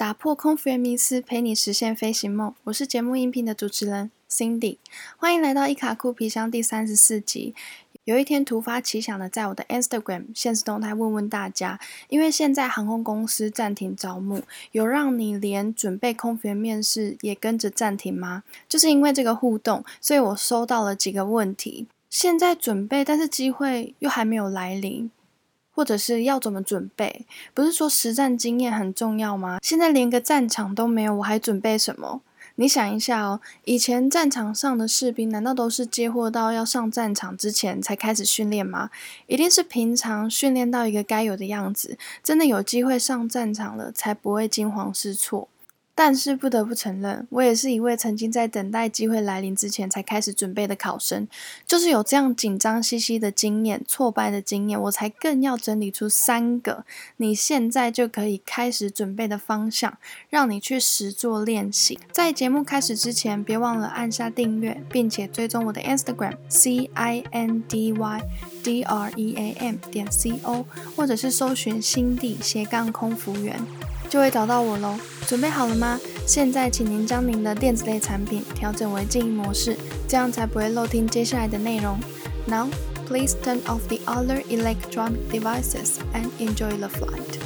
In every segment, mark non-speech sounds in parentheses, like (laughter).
打破空服员迷思，陪你实现飞行梦。我是节目音频的主持人 Cindy，欢迎来到伊卡库皮箱第三十四集。有一天突发奇想的，在我的 Instagram 现实动态问问大家，因为现在航空公司暂停招募，有让你连准备空服员面试也跟着暂停吗？就是因为这个互动，所以我收到了几个问题。现在准备，但是机会又还没有来临。或者是要怎么准备？不是说实战经验很重要吗？现在连个战场都没有，我还准备什么？你想一下哦，以前战场上的士兵难道都是接获到要上战场之前才开始训练吗？一定是平常训练到一个该有的样子，真的有机会上战场了，才不会惊慌失措。但是不得不承认，我也是一位曾经在等待机会来临之前才开始准备的考生，就是有这样紧张兮兮的经验、挫败的经验，我才更要整理出三个你现在就可以开始准备的方向，让你去实做练习。在节目开始之前，别忘了按下订阅，并且追踪我的 Instagram C I N D Y D R E A M 点 C O，或者是搜寻新地斜杠空服员。就会找到我喽。准备好了吗？现在，请您将您的电子类产品调整为静音模式，这样才不会漏听接下来的内容。Now, please turn off the other electronic devices and enjoy the flight.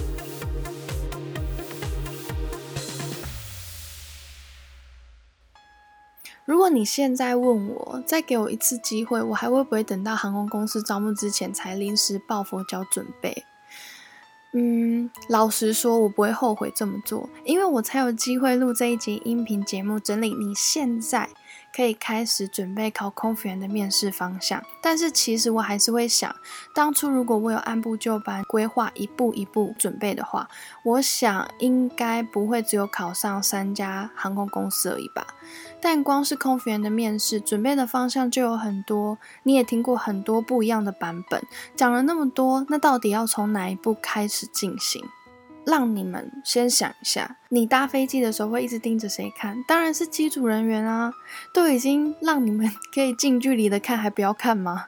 如果你现在问我，再给我一次机会，我还会不会等到航空公司招募之前才临时抱佛脚准备？嗯，老实说，我不会后悔这么做，因为我才有机会录这一集音频节目，整理你现在。可以开始准备考空服员的面试方向，但是其实我还是会想，当初如果我有按部就班规划，一步一步准备的话，我想应该不会只有考上三家航空公司而已吧。但光是空服员的面试准备的方向就有很多，你也听过很多不一样的版本，讲了那么多，那到底要从哪一步开始进行？让你们先想一下，你搭飞机的时候会一直盯着谁看？当然是机组人员啊！都已经让你们 (laughs) 可以近距离的看，还不要看吗？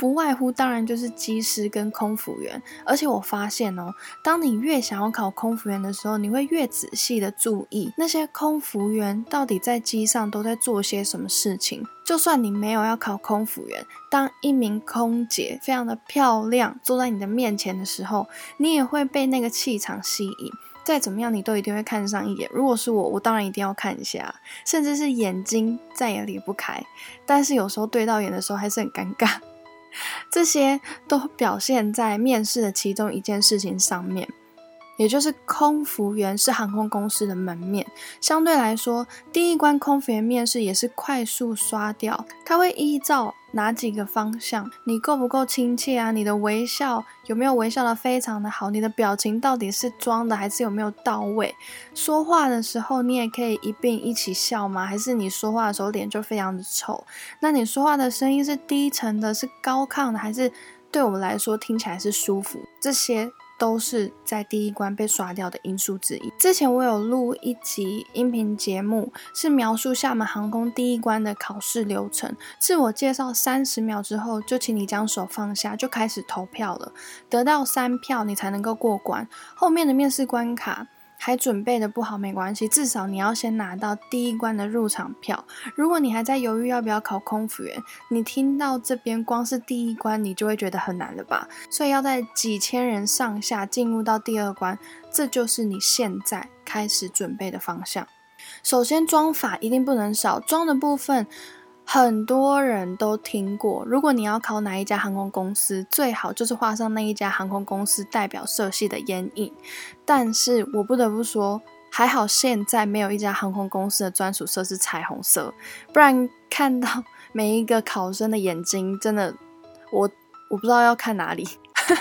不外乎当然就是机师跟空服员，而且我发现哦，当你越想要考空服员的时候，你会越仔细的注意那些空服员到底在机上都在做些什么事情。就算你没有要考空服员，当一名空姐非常的漂亮坐在你的面前的时候，你也会被那个气场吸引。再怎么样，你都一定会看上一眼。如果是我，我当然一定要看一下，甚至是眼睛再也离不开。但是有时候对到眼的时候还是很尴尬。这些都表现在面试的其中一件事情上面。也就是空服员是航空公司的门面，相对来说，第一关空服员面试也是快速刷掉。他会依照哪几个方向？你够不够亲切啊？你的微笑有没有微笑的非常的好？你的表情到底是装的还是有没有到位？说话的时候你也可以一并一起笑吗？还是你说话的时候脸就非常的丑？那你说话的声音是低沉的，是高亢的，还是对我们来说听起来是舒服？这些。都是在第一关被刷掉的因素之一。之前我有录一集音频节目，是描述厦门航空第一关的考试流程。自我介绍三十秒之后，就请你将手放下，就开始投票了。得到三票，你才能够过关。后面的面试关卡。还准备的不好没关系，至少你要先拿到第一关的入场票。如果你还在犹豫要不要考空服员，你听到这边光是第一关，你就会觉得很难了吧？所以要在几千人上下进入到第二关，这就是你现在开始准备的方向。首先装法一定不能少，装的部分。很多人都听过，如果你要考哪一家航空公司，最好就是画上那一家航空公司代表色系的眼影。但是我不得不说，还好现在没有一家航空公司的专属色是彩虹色，不然看到每一个考生的眼睛，真的，我我不知道要看哪里。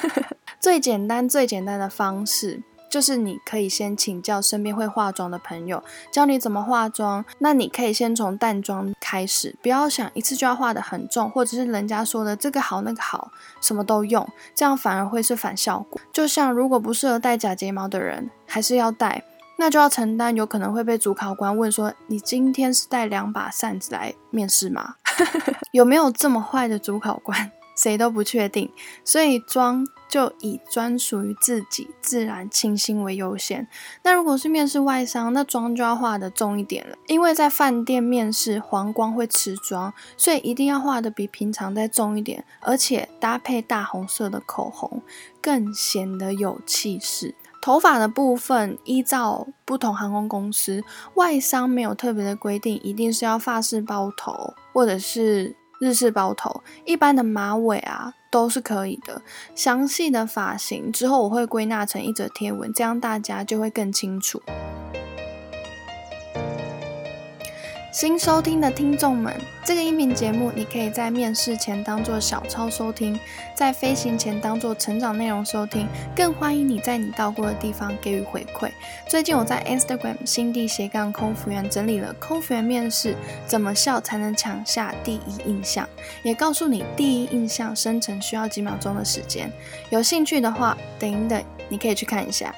(laughs) 最简单、最简单的方式。就是你可以先请教身边会化妆的朋友，教你怎么化妆。那你可以先从淡妆开始，不要想一次就要化的很重，或者是人家说的这个好那个好，什么都用，这样反而会是反效果。就像如果不适合戴假睫毛的人，还是要戴，那就要承担有可能会被主考官问说，你今天是带两把扇子来面试吗？(laughs) 有没有这么坏的主考官？谁都不确定，所以妆就以专属于自己、自然、清新为优先。那如果是面试外商，那妆就要化的重一点了，因为在饭店面试，黄光会吃妆，所以一定要化的比平常再重一点，而且搭配大红色的口红，更显得有气势。头发的部分，依照不同航空公司，外商没有特别的规定，一定是要发式包头或者是日式包头，一般的马尾啊都是可以的。详细的发型之后我会归纳成一则贴文，这样大家就会更清楚。新收听的听众们，这个音频节目你可以在面试前当做小抄收听，在飞行前当做成长内容收听，更欢迎你在你到过的地方给予回馈。最近我在 Instagram 新地斜杠空服员整理了空服员面试怎么笑才能抢下第一印象，也告诉你第一印象生成需要几秒钟的时间。有兴趣的话，等一等你可以去看一下。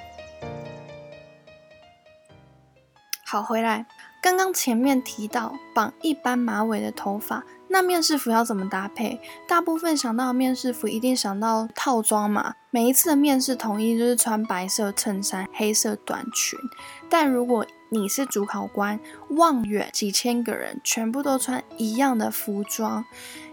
好，回来。刚刚前面提到绑一般马尾的头发，那面试服要怎么搭配？大部分想到面试服一定想到套装嘛。每一次的面试统一就是穿白色衬衫、黑色短裙。但如果你是主考官，望远几千个人全部都穿一样的服装，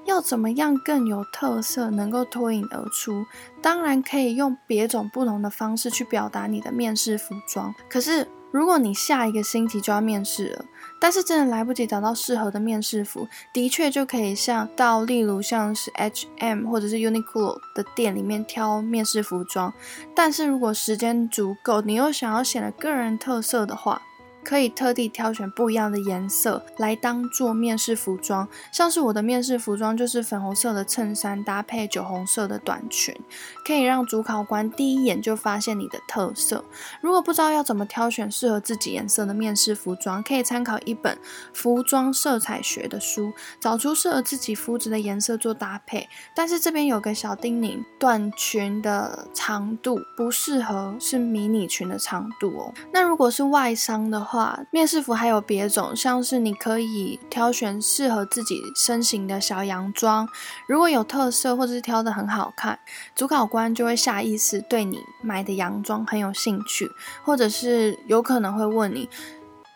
要怎么样更有特色，能够脱颖而出？当然可以用别种不同的方式去表达你的面试服装。可是。如果你下一个星期就要面试了，但是真的来不及找到适合的面试服，的确就可以像到例如像是 H&M 或者是 Uniqlo 的店里面挑面试服装。但是如果时间足够，你又想要显得个人特色的话，可以特地挑选不一样的颜色来当做面试服装，像是我的面试服装就是粉红色的衬衫搭配酒红色的短裙，可以让主考官第一眼就发现你的特色。如果不知道要怎么挑选适合自己颜色的面试服装，可以参考一本服装色彩学的书，找出适合自己肤质的颜色做搭配。但是这边有个小叮咛，短裙的长度不适合是迷你裙的长度哦。那如果是外商的话，面试服还有别种，像是你可以挑选适合自己身形的小洋装，如果有特色或者是挑的很好看，主考官就会下意识对你买的洋装很有兴趣，或者是有可能会问你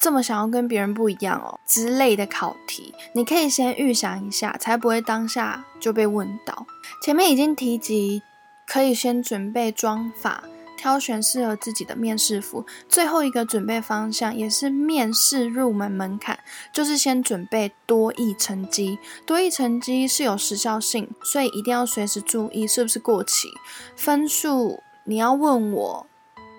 这么想要跟别人不一样哦之类的考题，你可以先预想一下，才不会当下就被问到。前面已经提及，可以先准备妆法。挑选适合自己的面试服，最后一个准备方向也是面试入门门槛，就是先准备多益成绩。多益成绩是有时效性，所以一定要随时注意是不是过期。分数你要问我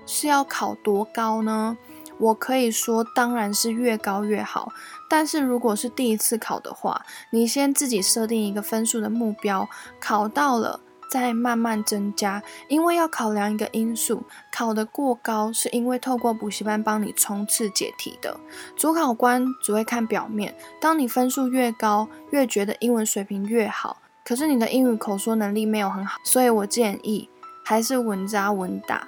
是要考多高呢？我可以说当然是越高越好，但是如果是第一次考的话，你先自己设定一个分数的目标，考到了。再慢慢增加，因为要考量一个因素，考得过高是因为透过补习班帮你冲刺解题的，主考官只会看表面。当你分数越高，越觉得英文水平越好，可是你的英语口说能力没有很好，所以我建议还是稳扎稳打。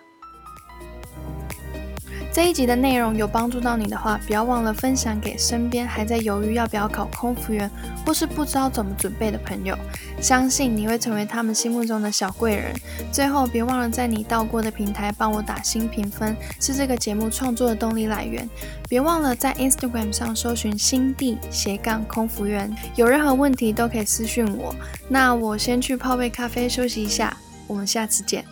这一集的内容有帮助到你的话，不要忘了分享给身边还在犹豫要不要考空服员，或是不知道怎么准备的朋友。相信你会成为他们心目中的小贵人。最后，别忘了在你到过的平台帮我打新评分，是这个节目创作的动力来源。别忘了在 Instagram 上搜寻新地斜杠空服员，有任何问题都可以私讯我。那我先去泡杯咖啡休息一下，我们下次见。